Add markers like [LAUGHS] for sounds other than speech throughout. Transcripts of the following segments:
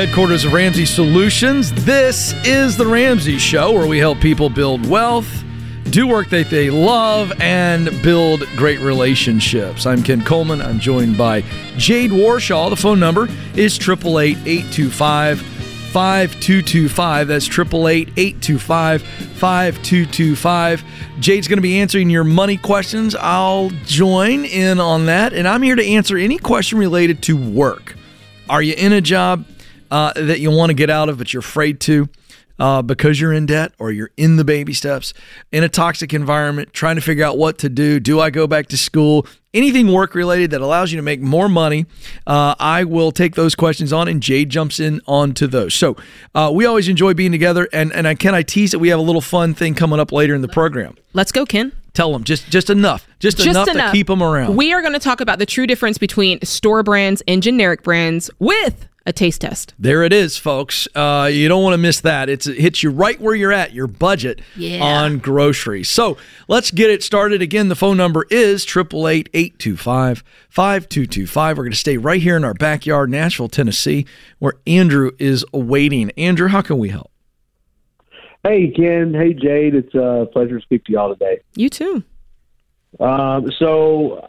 Headquarters of Ramsey Solutions, this is The Ramsey Show, where we help people build wealth, do work that they love, and build great relationships. I'm Ken Coleman. I'm joined by Jade Warshaw. The phone number is 888 825 5225. That's 888 825 5225. Jade's going to be answering your money questions. I'll join in on that, and I'm here to answer any question related to work. Are you in a job uh, that you want to get out of, but you're afraid to? Uh, because you're in debt or you're in the baby steps in a toxic environment, trying to figure out what to do. Do I go back to school? Anything work related that allows you to make more money, uh, I will take those questions on, and Jade jumps in onto those. So uh, we always enjoy being together, and and I can I tease that we have a little fun thing coming up later in the program. Let's go, Ken. Tell them just just enough, just, Just enough, enough. to keep them around. We are going to talk about the true difference between store brands and generic brands with a taste test. There it is, folks. Uh, you don't want to miss that. It's, it hits you right where you're at, your budget Yeah. on groceries. So let's get it started. Again, the phone number is 888 825 5225. We're going to stay right here in our backyard, Nashville, Tennessee, where Andrew is awaiting. Andrew, how can we help? Hey, Ken. Hey, Jade. It's a pleasure to speak to y'all today. You too. Um, so,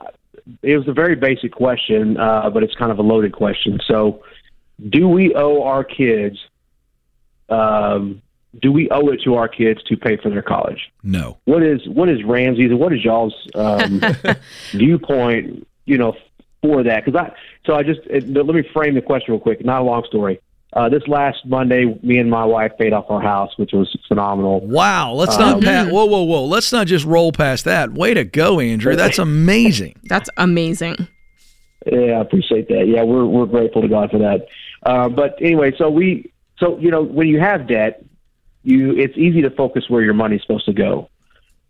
it was a very basic question, uh, but it's kind of a loaded question. So, do we owe our kids? Um, do we owe it to our kids to pay for their college? No. What is what is Ramsey's and what is y'all's um, [LAUGHS] viewpoint? You know, for that because I so I just it, let me frame the question real quick. Not a long story. Uh, this last Monday, me and my wife paid off our house, which was phenomenal. Wow. Let's not pass. Whoa, whoa, whoa. Let's not just roll past that. Way to go, Andrew. That's amazing. That's amazing. Yeah, I appreciate that. Yeah, we're we're grateful to God for that. Uh, but anyway, so we so you know when you have debt, you it's easy to focus where your money's supposed to go.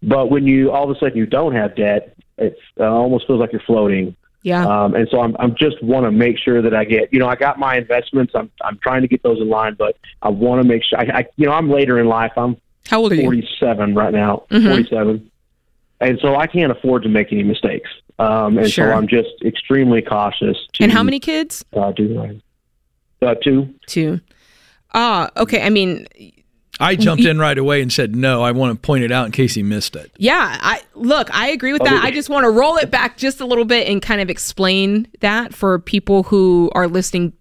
But when you all of a sudden you don't have debt, it uh, almost feels like you're floating. Yeah. Um, and so I'm I'm just want to make sure that I get you know I got my investments. I'm I'm trying to get those in line, but I want to make sure I, I you know I'm later in life. I'm How old are you? 47 right now, Mhm. 47. And so I can't afford to make any mistakes. Um, and Sure. so I'm just extremely cautious. To, And how many kids? Uh, do that. Uh, two. Two. Ah, okay. I mean, I jumped in right away and said no. I want to point it out in case he missed it. yeah. I look. I agree with that. I just want to roll it back just a little bit and kind of explain that for people who are listening,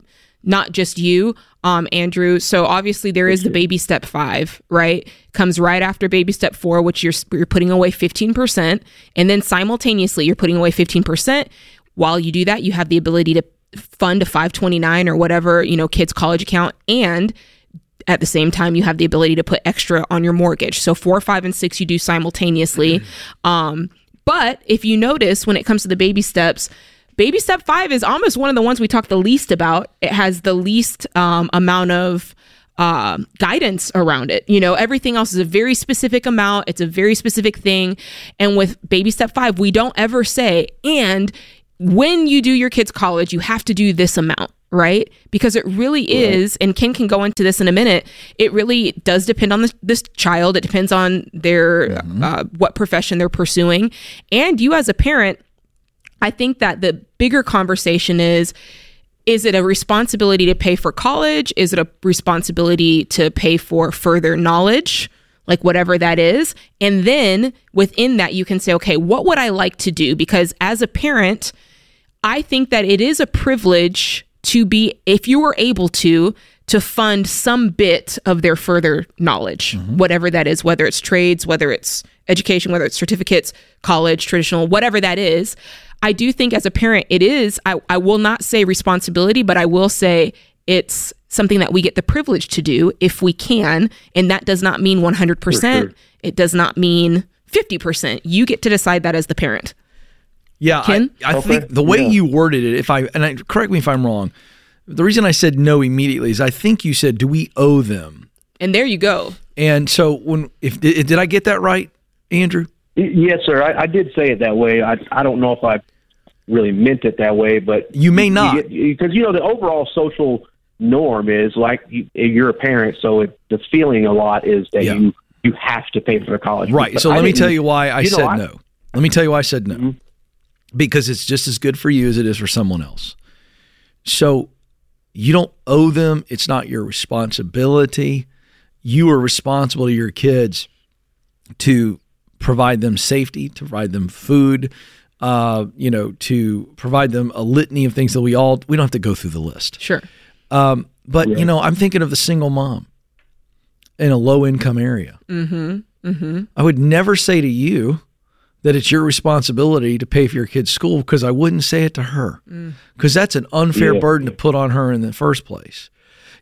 not just you, um, Andrew. So obviously there is the baby step five, right? Comes right after baby step four, which you're you're putting away fifteen percent, and then simultaneously you're putting away fifteen percent. While you do that, you have the ability to fund a 529 or whatever you know kids college account and at the same time you have the ability to put extra on your mortgage so four five and six you do simultaneously um, but if you notice when it comes to the baby steps baby step five is almost one of the ones we talk the least about it has the least um, amount of uh, guidance around it. You know, everything else is a very specific amount. It's a very specific thing. And with baby step five, we don't ever say, and when you do your kids' college, you have to do this amount, right? Because it really is, and Ken can go into this in a minute. It really does depend on this, this child. It depends on their uh, what profession they're pursuing, and you as a parent. I think that the bigger conversation is is it a responsibility to pay for college? Is it a responsibility to pay for further knowledge? Like whatever that is. And then within that, you can say, okay, what would I like to do? Because as a parent, I think that it is a privilege to be, if you were able to, to fund some bit of their further knowledge, mm-hmm. whatever that is, whether it's trades, whether it's education, whether it's certificates, college, traditional, whatever that is. I do think as a parent, it is, I, I will not say responsibility, but I will say it's something that we get the privilege to do if we can. And that does not mean 100%. sure. It does not mean 50%. You get to decide that as the parent. Yeah, Ken? I, I Okay. think the way Yeah. you worded it, if I and I, correct me if I'm wrong, the reason I said no immediately is I think you said, "Do we owe them?" And there you go. And so when if did, did I get that right, Andrew? Yes, sir. I, I did say it that way. I I don't know if I really meant it that way, but You may not. because you know the overall social norm is like you, you're a parent, so it, the feeling a lot is that Yeah. you you have to pay for the college. Right. But So I let me tell you why I you know, said I- no. Let me tell you why I said no. Mhm. Because it's just as good for you as it is for someone else. So you don't owe them. It's not your responsibility. You are responsible to your kids to provide them safety, to provide them food, uh, you know, to provide them a litany of things that we all we don't have to go through the list. Sure. Um, but you know, I'm thinking of the single mom in a low income area. Mm-hmm. Mm-hmm. I would never say to you that it's your responsibility to pay for your kid's school because I wouldn't say it to her mm. because that's an unfair Yeah. burden to put on her in the first place.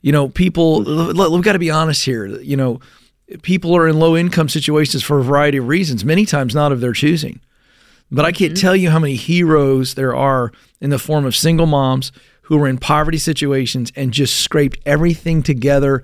You know, people. look, We've got to be honest here. You know, people are in low income situations for a variety of reasons. Many times not of their choosing. But I can't mm-hmm. tell you how many heroes there are in the form of single moms who are in poverty situations and just scraped everything together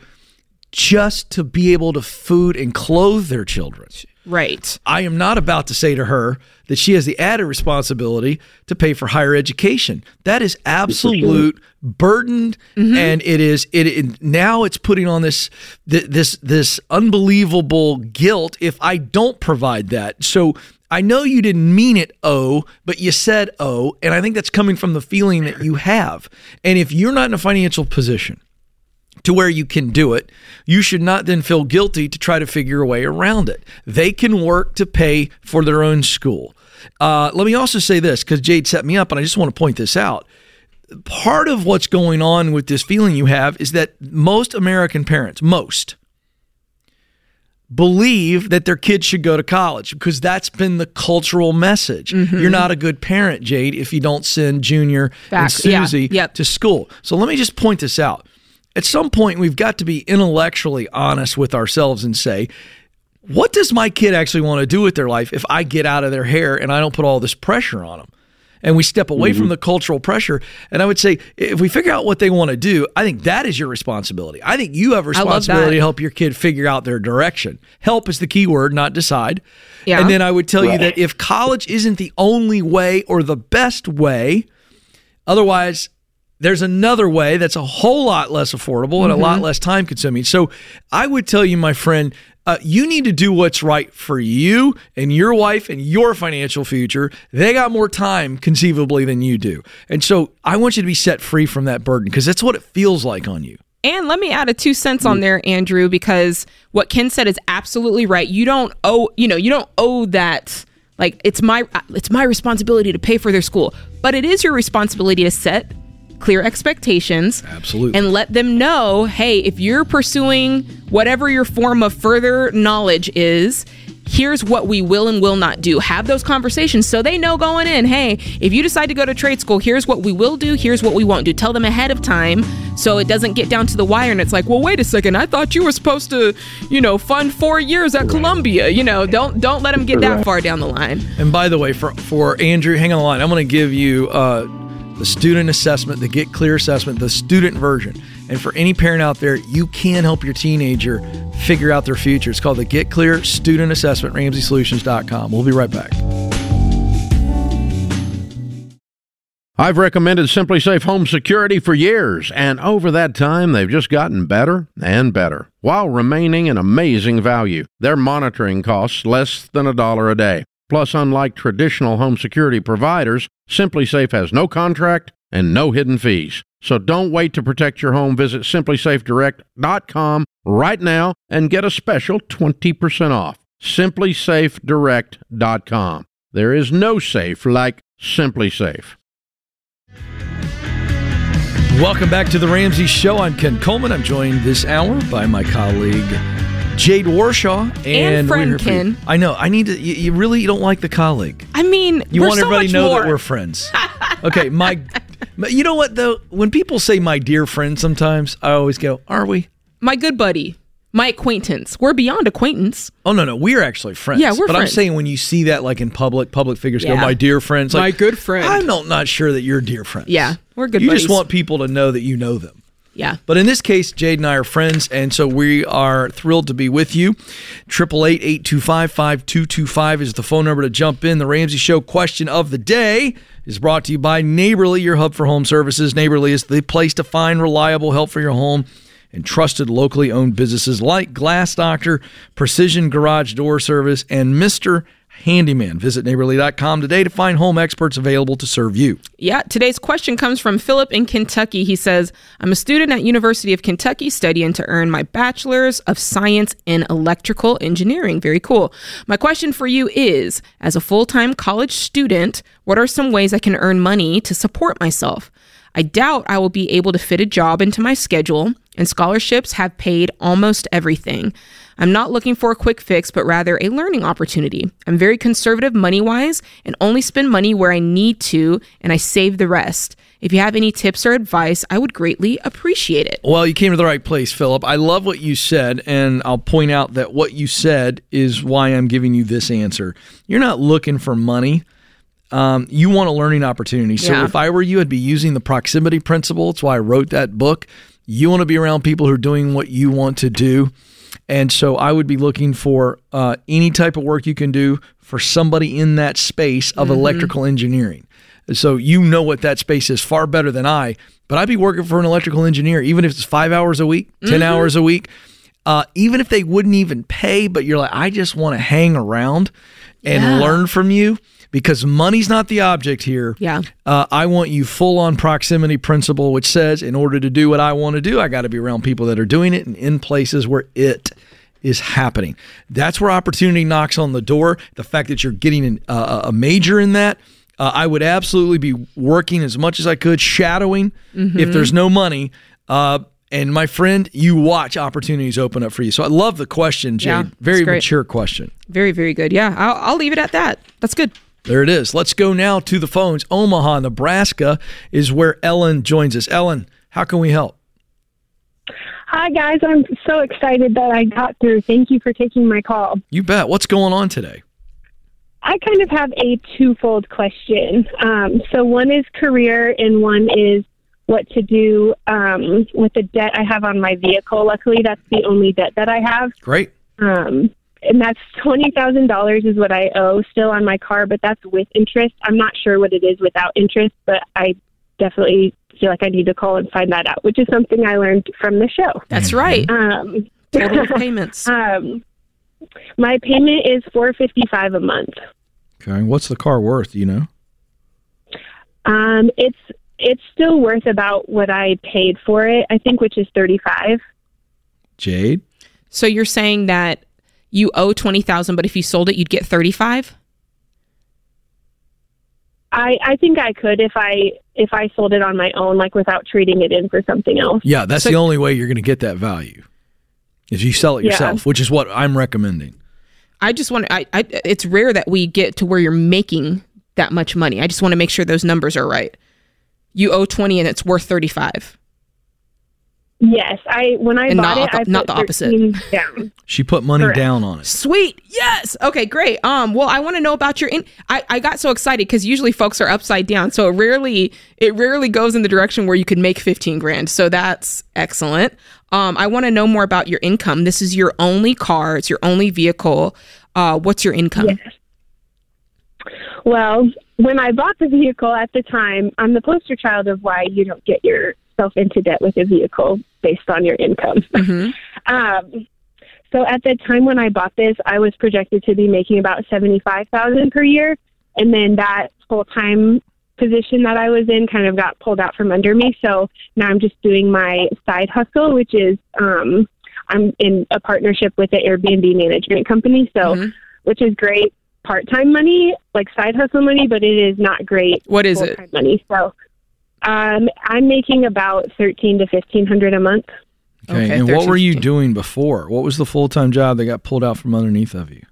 just to be able to food and clothe their children. Right. I am not about to say to her that she has the added responsibility to pay for higher education. That is absolute burden, mm-hmm. and it is it, it now it's putting on this this this unbelievable guilt if I don't provide that. So I know you didn't mean it, oh, but you said oh, and I think that's coming from the feeling that you have. And if you're not in a financial position to where you can do it, you should not then feel guilty to try to figure a way around it. They can work to pay for their own school. Uh, let me also say this because Jade set me up, and I just want to point this out. Part of what's going on with this feeling you have is that most American parents, most, believe that their kids should go to college because that's been the cultural message. You're not a good parent, Jade, if you don't send Junior Back- and yeah, Susie yep. to school. So let me just point this out. At some point, we've got to be intellectually honest with ourselves and say, what does my kid actually want to do with their life if I get out of their hair and I don't put all this pressure on them? And we step away Mm-hmm. from the cultural pressure. And I would say, if we figure out what they want to do, I think that is your responsibility. I think you have a responsibility to help your kid figure out their direction. Help is the key word, not decide. Yeah. And then I would tell you that if college isn't the only way or the best way, Otherwise, there's another way that's a whole lot less affordable and a lot less time consuming. So I would tell you, my friend, uh, you need to do what's right for you and your wife and your financial future. They got more time conceivably than you do. And so I want you to be set free from that burden because that's what it feels like on you. And let me add a two cents on there, Andrew, because what Ken said is absolutely right. You don't owe, you know, you don't owe that. Like it's my it's my responsibility to pay for their school, but it is your responsibility to set clear expectations Absolutely. and let them know, hey, if you're pursuing whatever your form of further knowledge is, here's what we will and will not do. Have those conversations so they know going in, hey, if you decide to go to trade school, here's what we will do, here's what we won't do. Tell them ahead of time so it doesn't get down to the wire and it's like, well, wait a second, I thought you were supposed to, you know, fund four years at Columbia. You know, don't don't let them get that Right. far down the line. And by the way, for, for Andrew, hang on the line. I'm going to give you uh, the student assessment, the Get Clear assessment, the student version. And for any parent out there, you can help your teenager figure out their future. It's called the Get Clear Student Assessment, RamseySolutions.com. We'll be right back. I've recommended SimpliSafe Home Security for years, and over that time, they've just gotten better and better while remaining an amazing value. Their monitoring costs less than a dollar a day. Plus, unlike traditional home security providers, SimpliSafe has no contract and no hidden fees. So don't wait to protect your home. Visit simplysafedirect.com right now and get a special 20% off. simplysafedirect.com. There is no safe like SimpliSafe. Welcome back to the Ramsey Show. I'm Ken Coleman. I'm joined this hour by my colleague Jade Warshaw and, friend we're here for you. Ken. I know. I need to. You, you really don't like the colleague. I mean, You we're want so everybody to know more. that we're friends. Okay, my. [LAUGHS] but You know what though? When people say my dear friend, sometimes I always go, "Are we?" my good buddy, my acquaintance. We're beyond acquaintance. Oh no, no, we're actually friends. Yeah, we're But I'm saying when you see that, like in public, public figures go, "My dear friends," like, My good friend. I'm not, not sure that you're dear friends. Yeah, we're good You just want people to know that you know them. Yeah. But in this case, Jade and I are friends, and so we are thrilled to be with you. Triple eight eight two five five two two five is the phone number to jump in. The Ramsey Show question of the day is brought to you by Neighborly, your hub for home services. Neighborly is the place to find reliable help for your home and trusted locally owned businesses like Glass Doctor, Precision Garage Door Service, and Mister handyman. Visit neighborly.com today to find home experts available to serve you. Yeah, today's question comes from Philip in Kentucky. He says, "I'm a student at University of Kentucky studying to earn my bachelor's of science in electrical engineering." Very cool. My question for you is, as a full-time college student, what are some ways I can earn money to support myself? I doubt I will be able to fit a job into my schedule, and scholarships have paid almost everything. I'm not looking for a quick fix, but rather a learning opportunity. I'm very conservative money wise and only spend money where I need to, and I save the rest. If you have any tips or advice, I would greatly appreciate it. Well, you came to the right place, Philip. I love what you said, and I'll point out that what you said is why I'm giving you this answer. You're not looking for money. Um, you want a learning opportunity. So Yeah. if I were you, I'd be using the proximity principle. That's why I wrote that book. You want to be around people who are doing what you want to do. And so I would be looking for uh, any type of work you can do for somebody in that space of electrical engineering. So you know what that space is far better than I. But I'd be working for an electrical engineer, even if it's five hours a week, 10 hours a week, uh, even if they wouldn't even pay, but you're like, I just want to hang around and Yeah. learn from you because money's not the object here. Yeah. Uh, I want you full on proximity principle, which says in order to do what I want to do, I got to be around people that are doing it and in places where it is happening. That's where opportunity knocks on the door. The fact that you're getting an, uh, a major in that, uh, I would absolutely be working as much as I could, shadowing if there's no money. Uh, and my friend, you watch opportunities open up for you. So I love the question, Jade. Yeah, Very mature question. Very, very good. Yeah, I'll, I'll leave it at that. That's good. There it is. Let's go now to the phones. Omaha, Nebraska is where Ellen joins us. Ellen, how can we help? Hi, guys. I'm so excited that I got through. Thank you for taking my call. You bet. What's going on today? I kind of have a twofold question. Um, so, one is career, and one is what to do um, with the debt I have on my vehicle. Luckily, that's the only debt that I have. Great. Um, and that's $20,000 is what I owe still on my car, but that's with interest. I'm not sure what it is without interest, but I definitely feel like I need to call and find that out, which is something I learned from the show. That's right. Um, Total [LAUGHS] payments. Um, my payment is four fifty five a month. Okay. What's the car worth? You know? Um, it's it's still worth about what I paid for it. I think, which is thirty five. Jade? So you're saying that you owe twenty thousand, but if you sold it, you'd get thirty-five. I I think I could if I if I sold it on my own, like without trading it in for something else. Yeah, that's So- the only way you're going to get that value. Is you sell it Yeah. yourself, which is what I'm recommending. I just want. I, I. It's rare that we get to where you're making that much money. I just want to make sure those numbers are right. You owe twenty, and it's worth thirty-five. Yes, I when I And bought not it, the- I not put the opposite. down. She put money Correct. down on it. Sweet. Yes. Okay. Great. Um. Well, I want to know about your. In- I I got so excited because usually folks are upside down, so it rarely it rarely goes in the direction where you could make fifteen grand. So that's excellent. Um. I want to know more about your income. This is your only car. It's your only vehicle. Uh. What's your income? Yes. Well, when I bought the vehicle at the time, I'm the poster child of why you don't get yourself into debt with a vehicle based on your income. [LAUGHS] um, so at the time when I bought this, I was projected to be making about seventy five thousand per year, and then that full time position that I was in kind of got pulled out from under me. So now I'm just doing my side hustle, which is um, I'm in a partnership with the Airbnb management company. So Mhm. which is great part time money, like side hustle money, but it is not great What is it? money. So um, I'm making about thirteen to fifteen hundred a month. Okay. Okay, and what were you doing before? What was the full time job that got pulled out from underneath of you?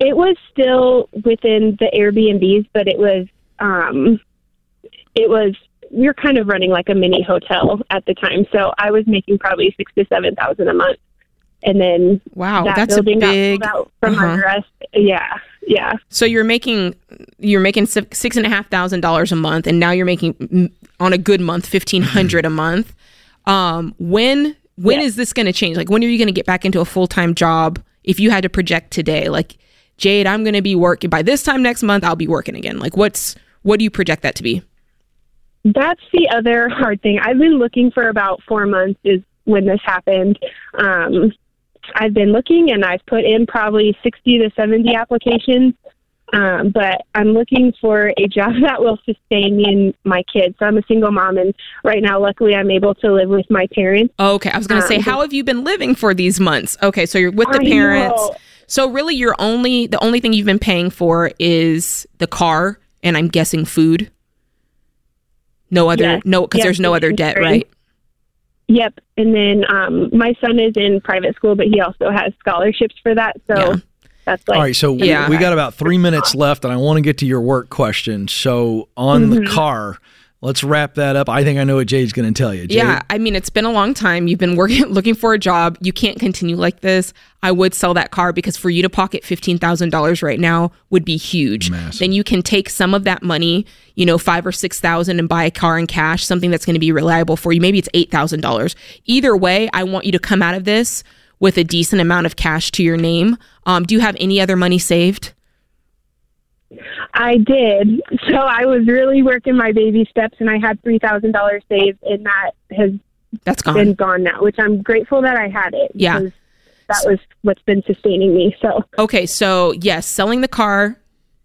It was still within the Airbnbs, but it was um, it was we were kind of running like a mini hotel at the time. So I was making probably six to seven thousand a month, and then Wow, that that's a big. got pulled out from uh-huh. under us. Yeah, yeah. So you're making you're making six and a half thousand dollars a month, and now you're making on a good month fifteen hundred a month. Um, when when is this going to change? Like, when are you going to get back into a full time job? If you had to project today, like Jade, I'm going to be working by this time next month. I'll be working again. Like, what's what do you project that to be? That's the other hard thing. I've been looking for about four months is when this happened um, I've been looking and I've put in probably 60 to 70 applications. Um, but I'm looking for a job [LAUGHS] that will sustain me and my kids. So I'm a single mom, and right now, luckily, I'm able to live with my parents. Okay, I was going to say, Um, how have you been living for these months? Okay, so you're with the I parents. know. So really, you're only the only thing you've been paying for is the car, and I'm guessing food. No other, Yes. no, because Yes, there's no other debt, right? Yep. And then um, my son is in private school, but he also has scholarships for that. So Yeah. that's like, All right, so we- Yeah. we, got about three minutes left, and I want to get to your work question. So on the car, let's wrap that up. I think I know what Jade's going to tell you. Jade? Yeah, I mean, it's been a long time. You've been working, [LAUGHS] looking for a job. You can't continue like this. I would sell that car because for you to pocket fifteen thousand dollars right now would be huge. Massive. Then you can take some of that money, you know, five or six thousand, and buy a car in cash, something that's going to be reliable for you. Maybe it's eight thousand dollars. Either way, I want you to come out of this with a decent amount of cash to your name. Um, do you have any other money saved? I did. [LAUGHS] So I was really working my baby steps, and I had $3,000 saved, and that has That's gone. been gone now, which I'm grateful that I had it. Yeah. That was what's been sustaining me. So Okay, so yes, selling the car,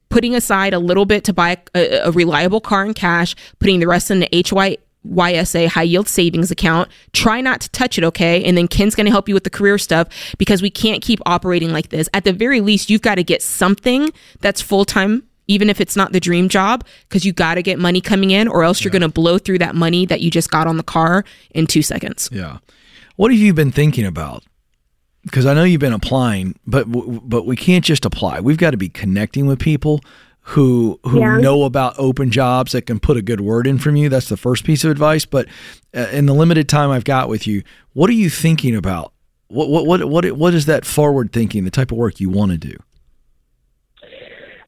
putting aside a little bit to buy a, a reliable car in cash, putting the rest in the HYSA high yield savings account. Try not to touch it, okay? And then Ken's going to help you with the career stuff because we can't keep operating like this. At the very least, you've got to get something that's full time. Even if it's not the dream job, because you got to get money coming in, or else you're going to blow through that money that you just got on the car in two seconds. Yeah. What have you been thinking about? Because I know you've been applying, but but we can't just apply. We've got to be connecting with people who who Yeah. know about open jobs that can put a good word in from you. That's the first piece of advice. But uh, in the limited time I've got with you, what are you thinking about? What what what what what is that forward thinking? The type of work you want to do?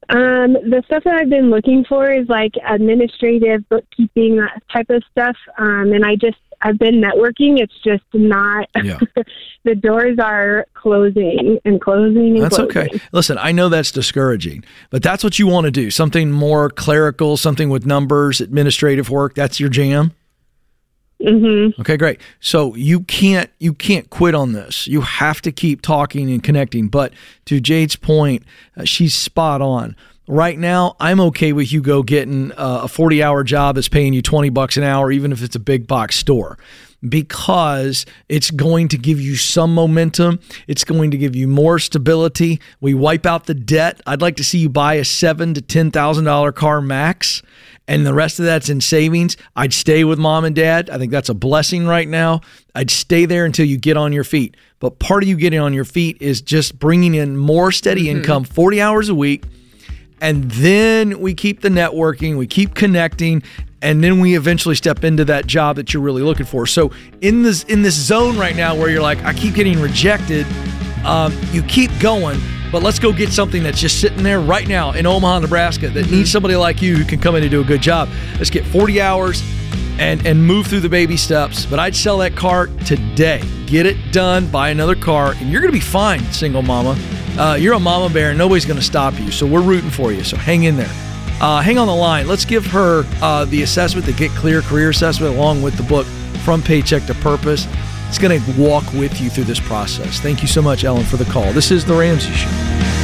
Um, the stuff that I've been looking for is like administrative, bookkeeping, that type of stuff. Um, and I just, I've been networking. It's just not, Yeah. [LAUGHS] the doors are closing and closing and That's closing. okay. Listen, I know that's discouraging, but that's what you want to do. Something more clerical, something with numbers, administrative work. That's your jam. Mm-hmm. Okay, great. So you can't you can't quit on this. You have to keep talking and connecting. But to Jade's point, uh, she's spot on. Right now, I'm okay with you go getting uh, a 40 hour job that's paying you 20 bucks an hour, even if it's a big box store, because it's going to give you some momentum. It's going to give you more stability. We wipe out the debt. I'd like to see you buy a seven to ten thousand dollar car max, and the rest of that's in savings. I'd stay with mom and dad. I think that's a blessing right now. I'd stay there until you get on your feet. But part of you getting on your feet is just bringing in more steady mm-hmm. income, 40 hours a week and then we keep the networking, we keep connecting, and then we eventually step into that job that you're really looking for. So in this in this zone right now where you're like, I keep getting rejected, um, you keep going. But let's go get something that's just sitting there right now in Omaha, Nebraska that needs somebody like you who can come in and do a good job. Let's get 40 hours and and move through the baby steps. But I'd sell that car today. Get it done, buy another car, and you're gonna be fine, single mama. Uh, you're a mama bear, and nobody's gonna stop you. So we're rooting for you. So hang in there. Uh, hang on the line. Let's give her uh, the assessment, the Get Clear Career Assessment, along with the book From Paycheck to Purpose. It's going to walk with you through this process. Thank you so much, Ellen, for the call. This is The Ramsey Show.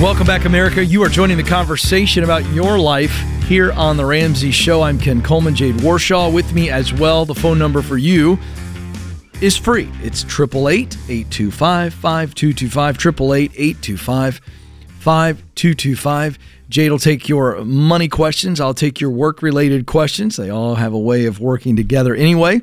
Welcome back, America. You are joining the conversation about your life here on The Ramsey Show. I'm Ken Coleman, Jade Warshaw with me as well. The phone number for you is free. It's 888 825 5225. 888 825 5225. Jade will take your money questions. I'll take your work related questions. They all have a way of working together anyway.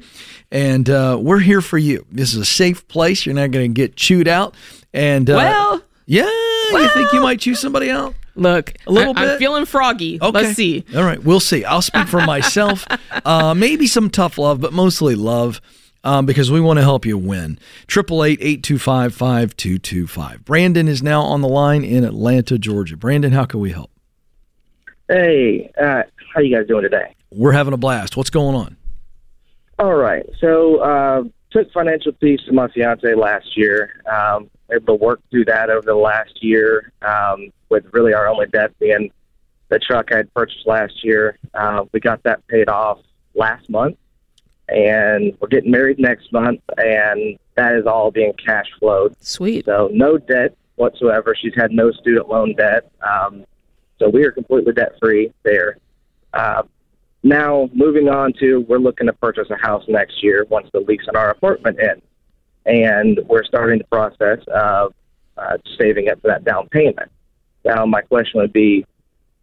And uh, we're here for you. This is a safe place. You're not going to get chewed out. And uh, Well, yeah, you think you might choose somebody out? look, A little I, I'm bit? feeling froggy. Okay. Let's see. All right, we'll see. I'll speak for myself. [LAUGHS] uh, maybe some tough love, but mostly love. Um, because we want to help you win. 888-825-5225. Brandon is now on the line in Atlanta, Georgia. Brandon, how can we help? Hey, uh, how you guys doing today? We're having a blast. What's going on? All right. So, uh, took financial peace to my fiance last year. Um, able to work through that over the last year, um, with really our only debt being the truck I had purchased last year. Uh, we got that paid off last month, and we're getting married next month, and that is all being cash flowed. Sweet. So no debt whatsoever. She's had no student loan debt. Um, so we are completely debt free there. Uh, now moving on to we're looking to purchase a house next year once the lease on our apartment ends, and we're starting the process of uh, saving up for that down payment. Now my question would be,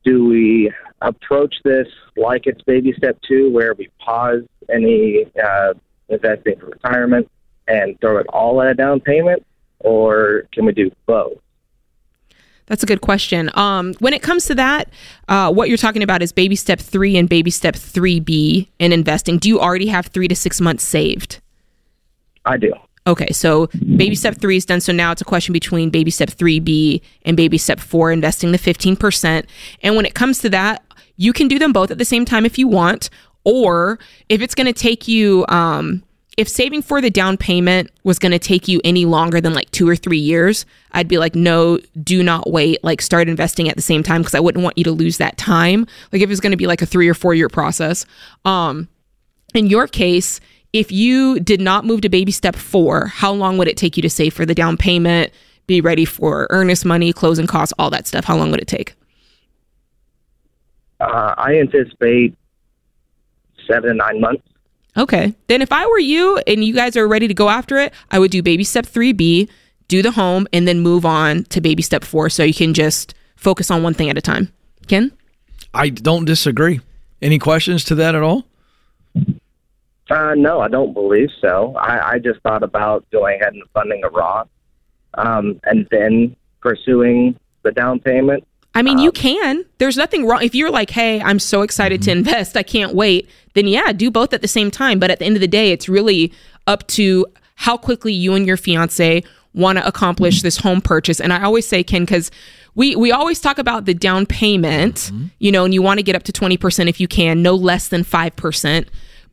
do we approach this like it's baby step two, where we pause any uh, investing for retirement and throw it all at a down payment, or can we do both? That's a good question. Um, when it comes to that, uh, what you're talking about is baby step three and baby step 3B in investing. Do you already have three to six months saved? I do. Okay, so baby step three is done. So now it's a question between baby step 3B and baby step four, investing the 15%. And when it comes to that, you can do them both at the same time if you want, or if it's going to take you, um, if saving for the down payment was going to take you any longer than like two or three years, I'd be like, no, do not wait. Like, start investing at the same time because I wouldn't want you to lose that time. Like, if it's going to be like a three or four year process. Um, in your case, if you did not move to baby step four, how long would it take you to save for the down payment, be ready for earnest money, closing costs, all that stuff? How long would it take? Uh, I anticipate seven to nine months. Okay. Then if I were you and you guys are ready to go after it, I would do baby step 3B, do the home, and then move on to baby step four so you can just focus on one thing at a time. Ken? I don't disagree. Any questions to that at all? Uh, no, I don't believe so. I, I just thought about going ahead and funding a Roth, um, and then pursuing the down payment. I mean, you um, can. There's nothing wrong. If you're like, hey, I'm so excited to mm-hmm. invest, I can't wait, then yeah, do both at the same time. But at the end of the day, it's really up to how quickly you and your fiance want to accomplish this home purchase. And I always say, Ken, because we, we always talk about the down payment, mm-hmm. you know, and you want to get up to 20% if you can, no less than 5%.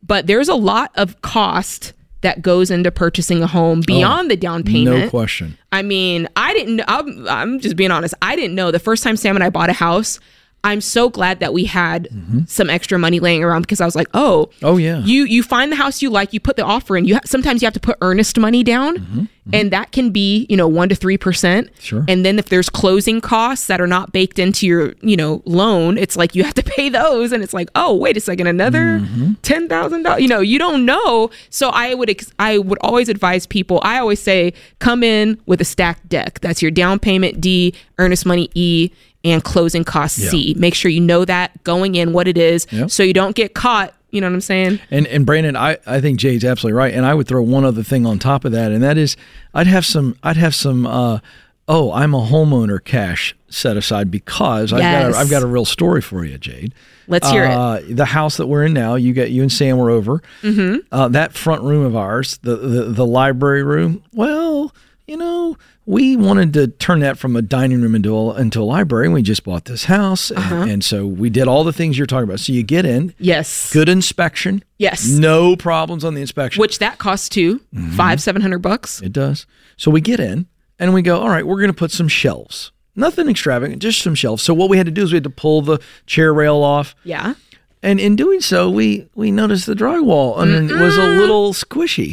But there's a lot of cost that goes into purchasing a home oh, beyond the down payment. No question. I mean, I didn't. know- I'm, I'm just being honest. I didn't know the first time Sam and I bought a house. I'm so glad that we had mm-hmm. some extra money laying around because I was like, oh, Oh, yeah. You you find the house you like, you put the offer in. You ha- sometimes you have to put earnest money down, mm-hmm. Mm-hmm. and that can be you know one to three percent. Sure. And then if there's closing costs that are not baked into your you know loan, it's like you have to [LAUGHS] pay those, and it's like, oh wait a second, another ten thousand dollars. You know, you don't know. So I would ex- I would always advise people. I always say, come in with a stacked deck. That's your down payment D, earnest money E, and closing costs C. Make sure you know that going in what it is, Yep. so you don't get caught. You know what I'm saying? And and Brandon, I, I think Jade's absolutely right. And I would throw one other thing on top of that, and that is I'd have some I'd have some uh, oh, I'm a homeowner cash set aside because I've got Yes. a, I've got a real story for you, Jade. Let's hear it. uh, The house that we're in now, you get you and Sam were over. Mm-hmm. Uh, that front room of ours, the, the the library room. Well, you know, we wanted to turn that from a dining room into a, into a library. and We just bought this house, and, Uh-huh. and so we did all the things you're talking about. So you get in, Yes. good inspection. Yes. No problems on the inspection. Which that costs too Mm-hmm. five seven hundred bucks. it does. So we get in and we go, all right, we're going to put some shelves. Nothing extravagant, just some shelves. So what we had to do is we had to pull the chair rail off. Yeah. And in doing so, we we noticed the drywall under was a little squishy.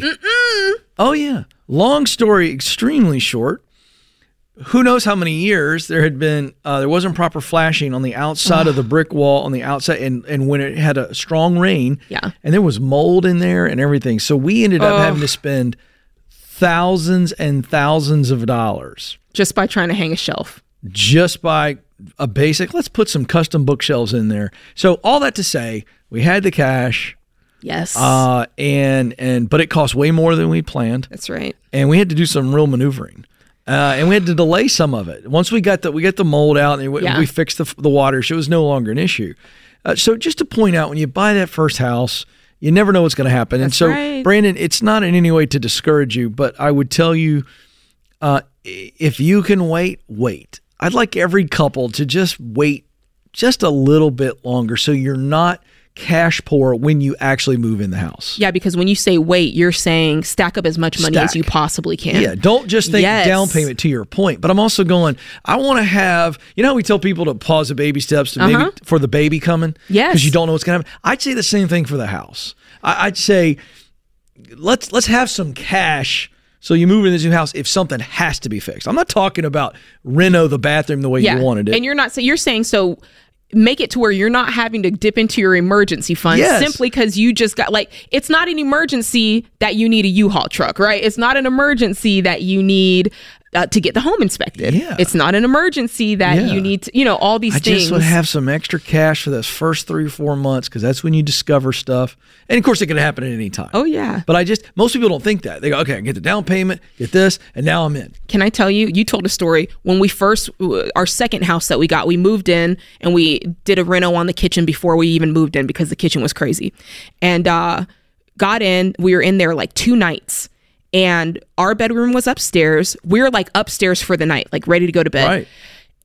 Oh yeah. Long story, extremely short. who knows how many years there had been uh, there wasn't proper flashing on the outside of the [SIGHS] brick wall on the outside and and when it had a strong rain Yeah. and there was mold in there and everything so we ended up having to spend thousands and thousands of dollars Just by trying to hang a shelf. just by a basic let's put some custom bookshelves in there so all that to say we had the cash Yes. uh and and but it cost way more than we planned That's right. and we had to do some real maneuvering. Uh, and we had to delay some of it. Once we got the we got the mold out and we, Yeah. we fixed the the water, so it was no longer an issue. Uh, so just to point out, when you buy that first house, you never know what's going to happen. and so, right. Brandon, it's not in any way to discourage you, but I would tell you, uh, if you can wait, wait. I'd like every couple to just wait just a little bit longer, so you're not cash poor when you actually move in the house. Yeah, because when you say wait, you're saying stack up as much money as you possibly can. Yeah, don't just think Yes. down payment to your point. But I'm also going, I want to have, you know, how we tell people to pause the baby steps to maybe for the baby coming? Uh-huh. Yes. Because you don't know what's going to happen. I'd say the same thing for the house. I, I'd say, let's let's have some cash. So you move into this new house if something has to be fixed. I'm not talking about reno the bathroom the way Yeah. you wanted it. And you're not so you're saying so make it to where you're not having to dip into your emergency fund Yes. simply because you just got like it's not an emergency that you need a U-Haul truck, right? It's not an emergency that you need uh, to get the home inspected. Yeah. It's not an emergency that Yeah. you need to, you know, all these I things. just would have some extra cash for those first three or four months because that's when you discover stuff. And of course, it can happen at any time. oh yeah. But I just most people don't think that. They go, okay, I get the down payment, get this, and now I'm in. Can I tell you? You told a story when we first, our second house that we got, we moved in and we did a reno on the kitchen before we even moved in because the kitchen was crazy. And uh, got in, we were in there like two nights. And our bedroom was upstairs. We were like upstairs for the night, like ready to go to bed. Right.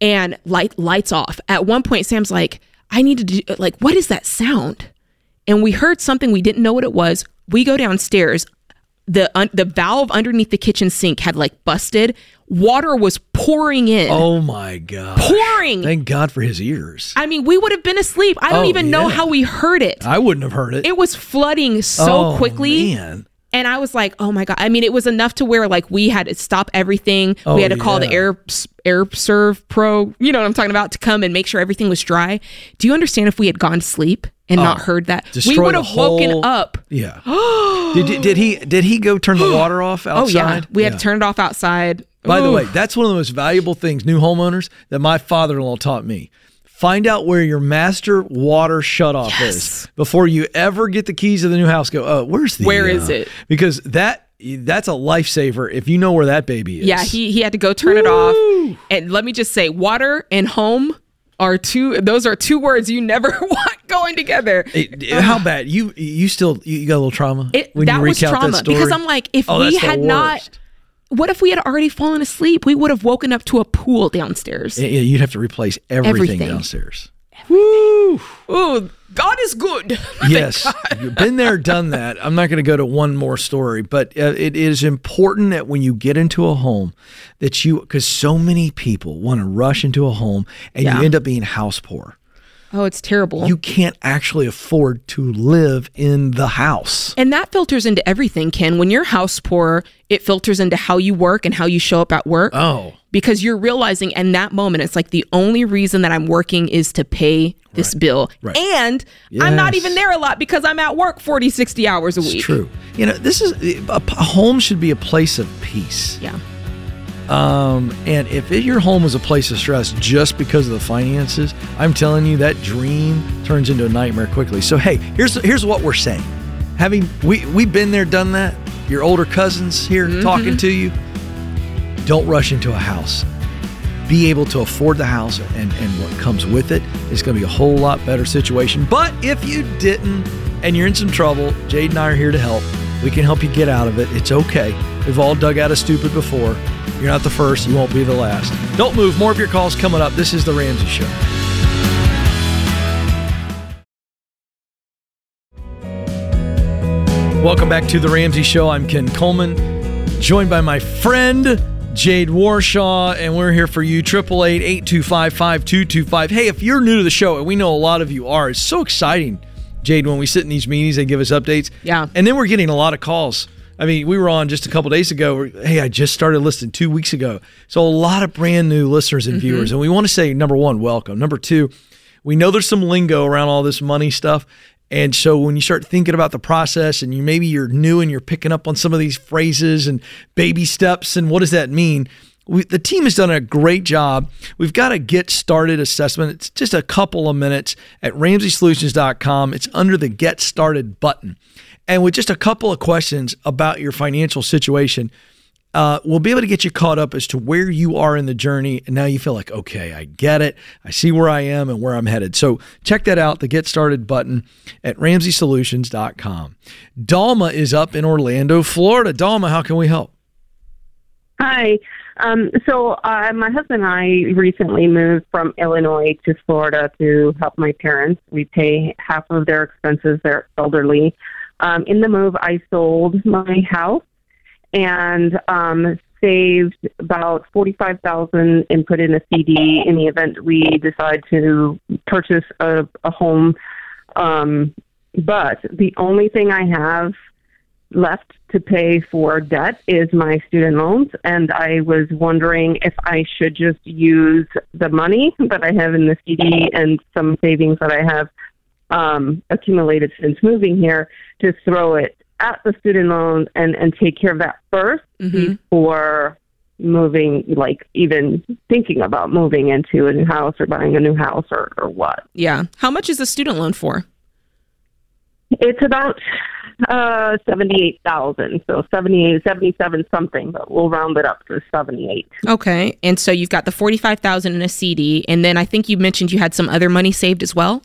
And light lights off. At one point, Sam's like, "I need to do like, what is that sound?" And we heard something we didn't know what it was. We go downstairs. The un- the valve underneath the kitchen sink had like busted. Water was pouring in. Oh my god! Pouring. Thank God for his ears. I mean, we would have been asleep. I don't Oh, even know how we heard it. I wouldn't have heard it. It was flooding so Oh, quickly. Man. And I was like, oh my God. I mean, it was enough to where like we had to stop everything. Oh, we had to call the. Air Air SERVPRO, you know what I'm talking about, to come and make sure everything was dry. Do you understand if we had gone to sleep and not oh, heard that? We would have woken up. Yeah. [GASPS] did, did he did he go turn the [GASPS] water off Oh outside? yeah. We had to turn it off outside. By the way, that's one of the most valuable things new homeowners that my father-in-law taught me. Find out where your master water shutoff Yes. is before you ever get the keys to the new house. Go, oh, where's the? Where uh," is it? Because that that's a lifesaver if you know where that baby is. Yeah, he he had to go turn it off. And let me just say, water and home are two. Those are two words you never [LAUGHS] want going together. It- how bad you you still you got a little trauma It, when that you was recount trauma that story? because I'm like, if Oh, we had not. What if we had already fallen asleep? We would have woken up to a pool downstairs. Yeah, you'd have to replace everything, Everything. downstairs. Woo! Ooh, God is good. [LAUGHS] yes, you've been there, done that. I'm not going to go to one more story, but uh, it is important that when you get into a home, that you because so many people want to rush into a home and Yeah. you end up being house poor. Oh, it's terrible. You can't actually afford to live in the house. and that filters into everything, Ken. When you're house poor, it filters into how you work and how you show up at work. Oh, because you're realizing in that moment it's like the only reason that I'm working is to pay this bill. Right. And I'm not even there a lot because I'm at work 40, 60 hours a week. it's true. You know, this is a, a home should be a place of peace. Yeah. Um, and if it, your home is a place of stress just because of the finances, I'm telling you that dream turns into a nightmare quickly. So hey, here's here's what we're saying. Having we we've been there, done that. Your older cousins here talking to you. Don't rush into a house. Be able to afford the house and, and what comes with it. It's going to be a whole lot better situation. But if you didn't and you're in some trouble, Jade and I are here to help. We can help you get out of it. It's okay. We've all dug out of stupid before. You're not the first. You won't be the last. Don't move. More of your calls coming up. This is The Ramsey Show. Welcome back to The Ramsey Show. I'm Ken Coleman, joined by my friend Jade Warshaw, and we're here for you. 888 825 5225. Hey, if you're new to the show, and we know a lot of you are, it's so exciting, Jade, when we sit in these meetings, they give us updates. Yeah. And then we're getting a lot of calls I mean, we were on just a couple days ago. Hey, I just started listening two weeks ago. So a lot of brand new listeners and mm-hmm. viewers. And we want to say, number one, welcome. Number two, we know there's some lingo around all this money stuff. And so when you start thinking about the process and you maybe you're new and you're picking up on some of these phrases and baby steps and what does that mean? We, the team has done a great job. We've got a get started assessment. It's just a couple of minutes at ramseysolutions.com. It's under the get started button. And with just a couple of questions about your financial situation, uh, we'll be able to get you caught up as to where you are in the journey. And now you feel like, okay, I get it. I see where I am and where I'm headed. So check that out, the Get Started button at ramseysolutions.com. Dalma is up in Orlando, Florida. Dalma, how can we help? Hi. Um, so uh, my husband and I recently moved from Illinois to Florida to help my parents. We pay half of their expenses. They're elderly. Um, in the move, I sold my house and um, saved about forty-five thousand and put in a CD in the event we decide to purchase a, a home. Um, but the only thing I have left to pay for debt is my student loans, and I was wondering if I should just use the money that I have in the CD and some savings that I have um, accumulated since moving here to throw it at the student loan and and take care of that 1st Mhm. before moving like even thinking about moving into a new house or buying a new house or, or what Yeah. How much is the student loan for? it's about uh seventy eight thousand so 78 77 something but we'll round it up to 78 Okay. And so you've got the 45,000 in a CD and then I think you mentioned you had some other money saved as well?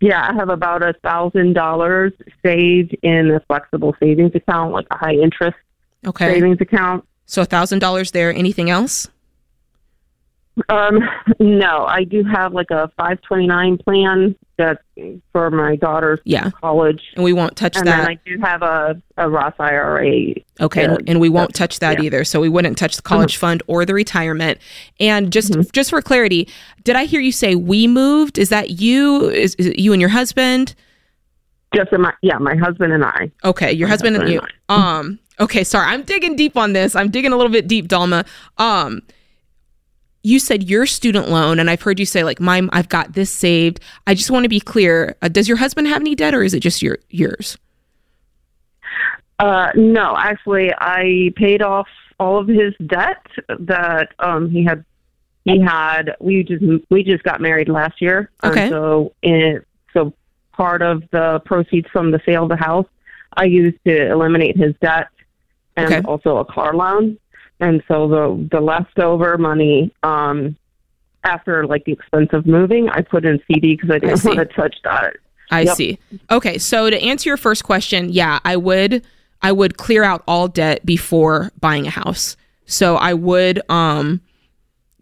Yeah i have about a thousand dollars saved in a flexible savings account like a high interest Okay. savings account So a $1,000 there. Anything else? Um, no, I do have like a 529 plan that for my daughter's Yeah. college. And we won't touch And that. then I do have a, a Roth IRA. Okay, and, and we won't touch that yeah. either. So we wouldn't touch the college fund or the retirement. And just Mm-hmm. just for clarity, did I hear you say we moved? Is that you? Is, is you and your husband? Just in my, yeah, my husband and I. Okay, your My husband and you. and Um. Okay, sorry, I'm digging deep on this. I'm digging a little bit deep, Dalma. Um. You said your student loan, and I've heard you say like, "My, I've got this saved." I just want to be clear. Uh, does your husband have any debt, or is it just your yours? Uh, no, actually, I paid off all of his debt that um, he had. He had. We just we just got married last year. Okay. so in so part of the proceeds from the sale of the house, I used to eliminate his debt and Okay. also a car loan. And so the the leftover money um, after like the expense of moving, I put in CD because I didn't see. want to touch that. I Yep. see. Okay, so to answer your first question, yeah, I would I would clear out all debt before buying a house. So I would um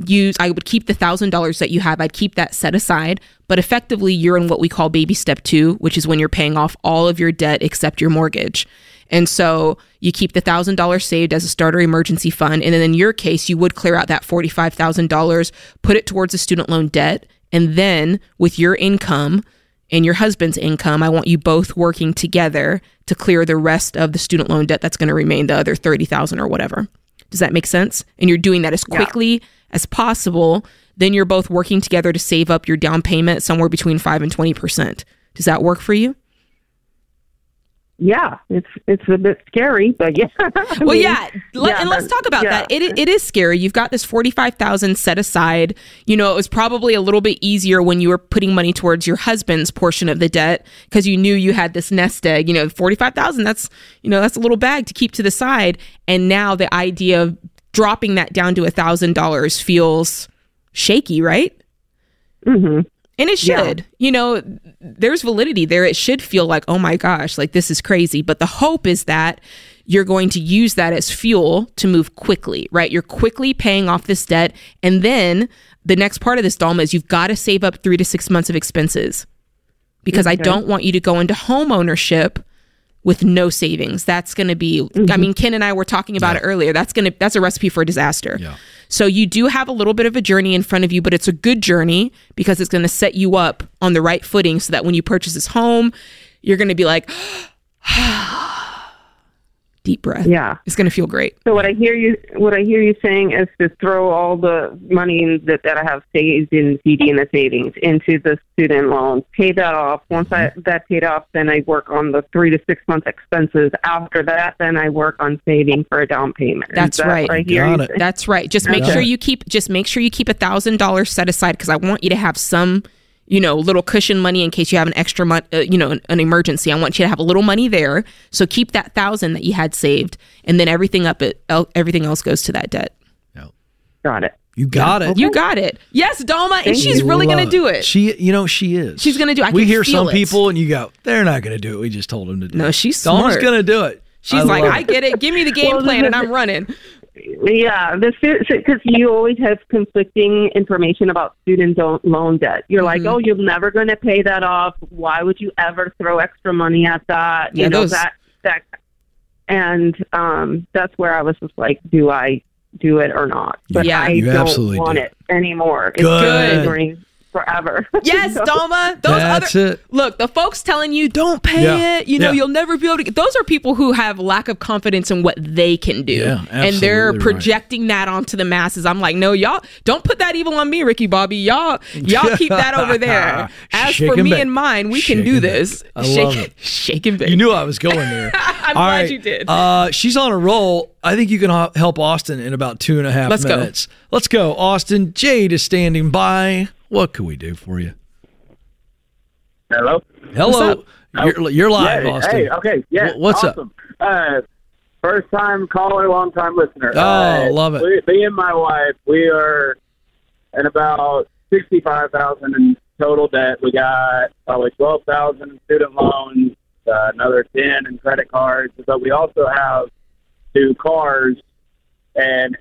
use I would keep the thousand dollars that you have, I'd keep that set aside, but effectively you're in what we call baby step two, which is when you're paying off all of your debt except your mortgage. And so you keep the thousand dollars saved as a starter emergency fund. And then in your case, you would clear out that forty five thousand dollars, put it towards the student loan debt, and then with your income and your husband's income, I want you both working together to clear the rest of the student loan debt that's going to remain, the other 30,000 or whatever. Does that make sense? And you're doing that as quickly as possible. Then you're both working together to save up your down payment somewhere between 5 and 20%. Does that work for you? Yeah, it's it's a bit scary, but yeah. [LAUGHS] I Well, mean, yeah. Let, yeah, and let's talk about yeah. that. It, it is scary. You've got this 45,000 set aside. You know, it was probably a little bit easier when you were putting money towards your husband's portion of the debt because you knew you had this nest egg. You know, 45,000, that's, you know, that's a little bag to keep to the side. And now the idea of dropping that down to a $1,000 feels shaky, right? Mhm. And it Yeah. should. You know, there's validity there. It should feel like, oh my gosh, like this is crazy. But the hope is that you're going to use that as fuel to move quickly, right? You're quickly paying off this debt. And then the next part of this, Dalma, is you've got to save up three to six months of expenses because I mm-hmm. don't want you to go into home ownership with no savings. That's going to be, I mean, Ken and I were talking about it earlier. That's going to, that's a recipe for disaster. Yeah. So you do have a little bit of a journey in front of you, but it's a good journey because it's going to set you up on the right footing so that when you purchase this home, you're going to be like, Deep breath. Yeah. It's going to feel great. So what I hear you what I hear you saying is to throw all the money that, that I have saved in CD and the savings into the student loan, pay that off. Once I mm-hmm. that paid off, then I work on the three to six month expenses. After that, then I work on saving for a down payment. That's that right. what I Got it. That's right. Just make Okay. sure you keep just make sure you keep a thousand dollars set aside because I want you to have some, you know, little cushion money in case you have an extra month, uh, you know, an, an emergency. I want you to have a little money there. So keep that thousand that you had saved, and then everything up it, el- everything else goes to that debt. Got it. You got it. You got it. Yes, Doma, and she's really gonna do it. She, you know, she is. She's gonna do it. I we can hear feel some it. people, and you go, "They're not going to do it." We just told them to do. No, it. No, she's Dawn's smart. going to do it. She's I like, love I get it. Give me the [LAUGHS] game Well, plan, and I'm running. Yeah, the because you always have conflicting information about student loan debt. You're like, Mhm. oh, you're never going to pay that off. Why would you ever throw extra money at that? Yeah, you know those- that that, and um, that's where I was just like, do I do it or not? But Yeah. I You don't absolutely want do. it anymore. It's Good. been lingering forever. [LAUGHS] Yes, So- Doma. Those That's other it. look, the folks telling you don't pay Yeah. it. You know, Yeah. you'll never be able to. Get, those are people who have lack of confidence in what they can do, Yeah, and they're absolutely right. projecting that onto the masses. I'm like, no, y'all don't put that evil on me, Ricky Bobby. Y'all, y'all keep that over there. [LAUGHS] As Shake for and me bake. and mine, we Shake can do and bake. this. I shake, love it. shake and bake. You knew I was going there. [LAUGHS] I'm All glad right. you did. Uh, she's on a roll. I think you can help Austin in about two and a half Let's go. minutes. Let's go, Austin. Jade is standing by. What can we do for you? Hello. Hello. You're, you're live, yeah, Austin. Hey, okay. Yeah. Wh- what's up? Uh, first time caller, long time listener. Oh, uh, love it. We, me and my wife, we are in about sixty-five thousand in total debt. We got probably twelve thousand in student loans, uh, another ten in credit cards, but we also have two cars. And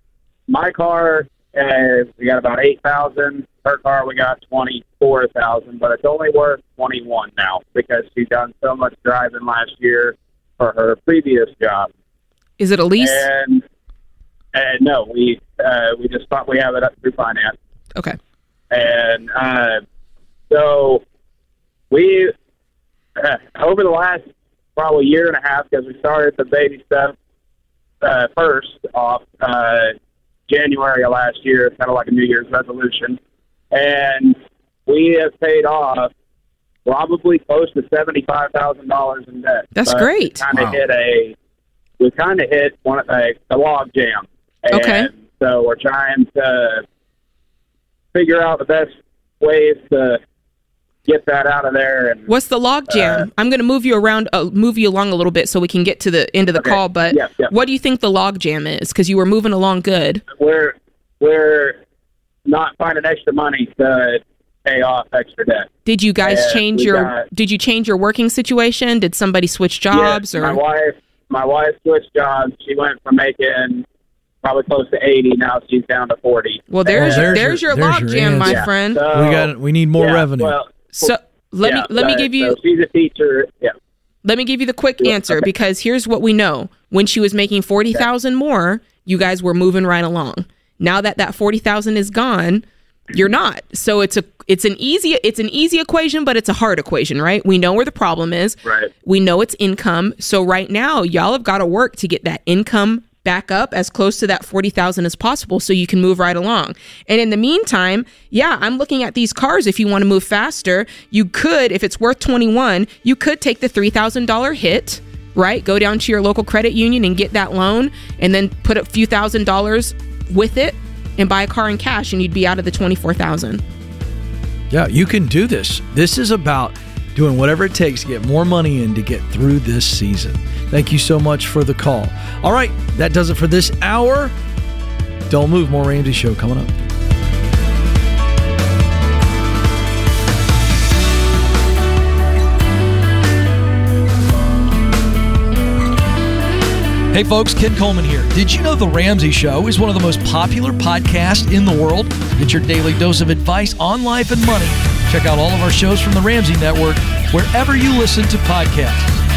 my car, uh, we got about eight thousand. Her car, we got twenty-four thousand, but it's only worth twenty-one now because she done so much driving last year for her previous job. Is it a lease? And and no, we uh, we just thought we have it up through finance, okay. and uh, so we uh, over the last probably year and a half because we started the baby stuff uh, first off uh, January of last year, kind of like a New Year's resolution, and we have paid off probably close to seventy five thousand dollars in debt. That's But great. Kind of Wow. hit a we kind of hit one a, a log jam. And Okay. So we're trying to figure out the best ways to get that out of there. And What's the log jam? I'm going to move you around, uh, move you along a little bit so we can get to the end of the Okay. call. But Yeah, yeah. what do you think the log jam is? Because you were moving along good. we're we're not finding extra money to pay off extra debt. Did you guys Yeah, change your? got- did you change your working situation? Did somebody switch jobs Yeah, or? my wife my wife switched jobs. She went from making probably close to eighty. Now she's down to forty. well, there's Oh, your, there's there's your- your, there's your jam, my answer. friend. So, we got. We need more yeah, revenue. Well, so let yeah, me let me give you So she's a teacher. Yeah. let me give you the quick answer okay. because here's what we know: when she was making forty thousand more, you guys were moving right along. Now that that forty thousand is gone, you're not. So it's a it's an easy it's an easy equation, but it's a hard equation, right? We know where the problem is. Right. We know it's income. So right now, y'all have got to work to get that income back up as close to that 40,000 as possible so you can move right along. And in the meantime, yeah, I'm looking at these cars if you want to move faster, you could if it's worth 21, you could take the $3,000 hit, right? Go down to your local credit union and get that loan and then put a few thousand dollars with it and buy a car in cash and you'd be out of the 24,000. Yeah, you can do this. This is about doing whatever it takes to get more money in to get through this season. Thank you so much for the call. All right, that does it for this hour. Don't move. More Ramsey Show coming up. Hey folks, Ken Coleman here. Did you know The Ramsey Show is one of the most popular podcasts in the world? Get your daily dose of advice on life and money. Check out all of our shows from The Ramsey Network wherever you listen to podcasts.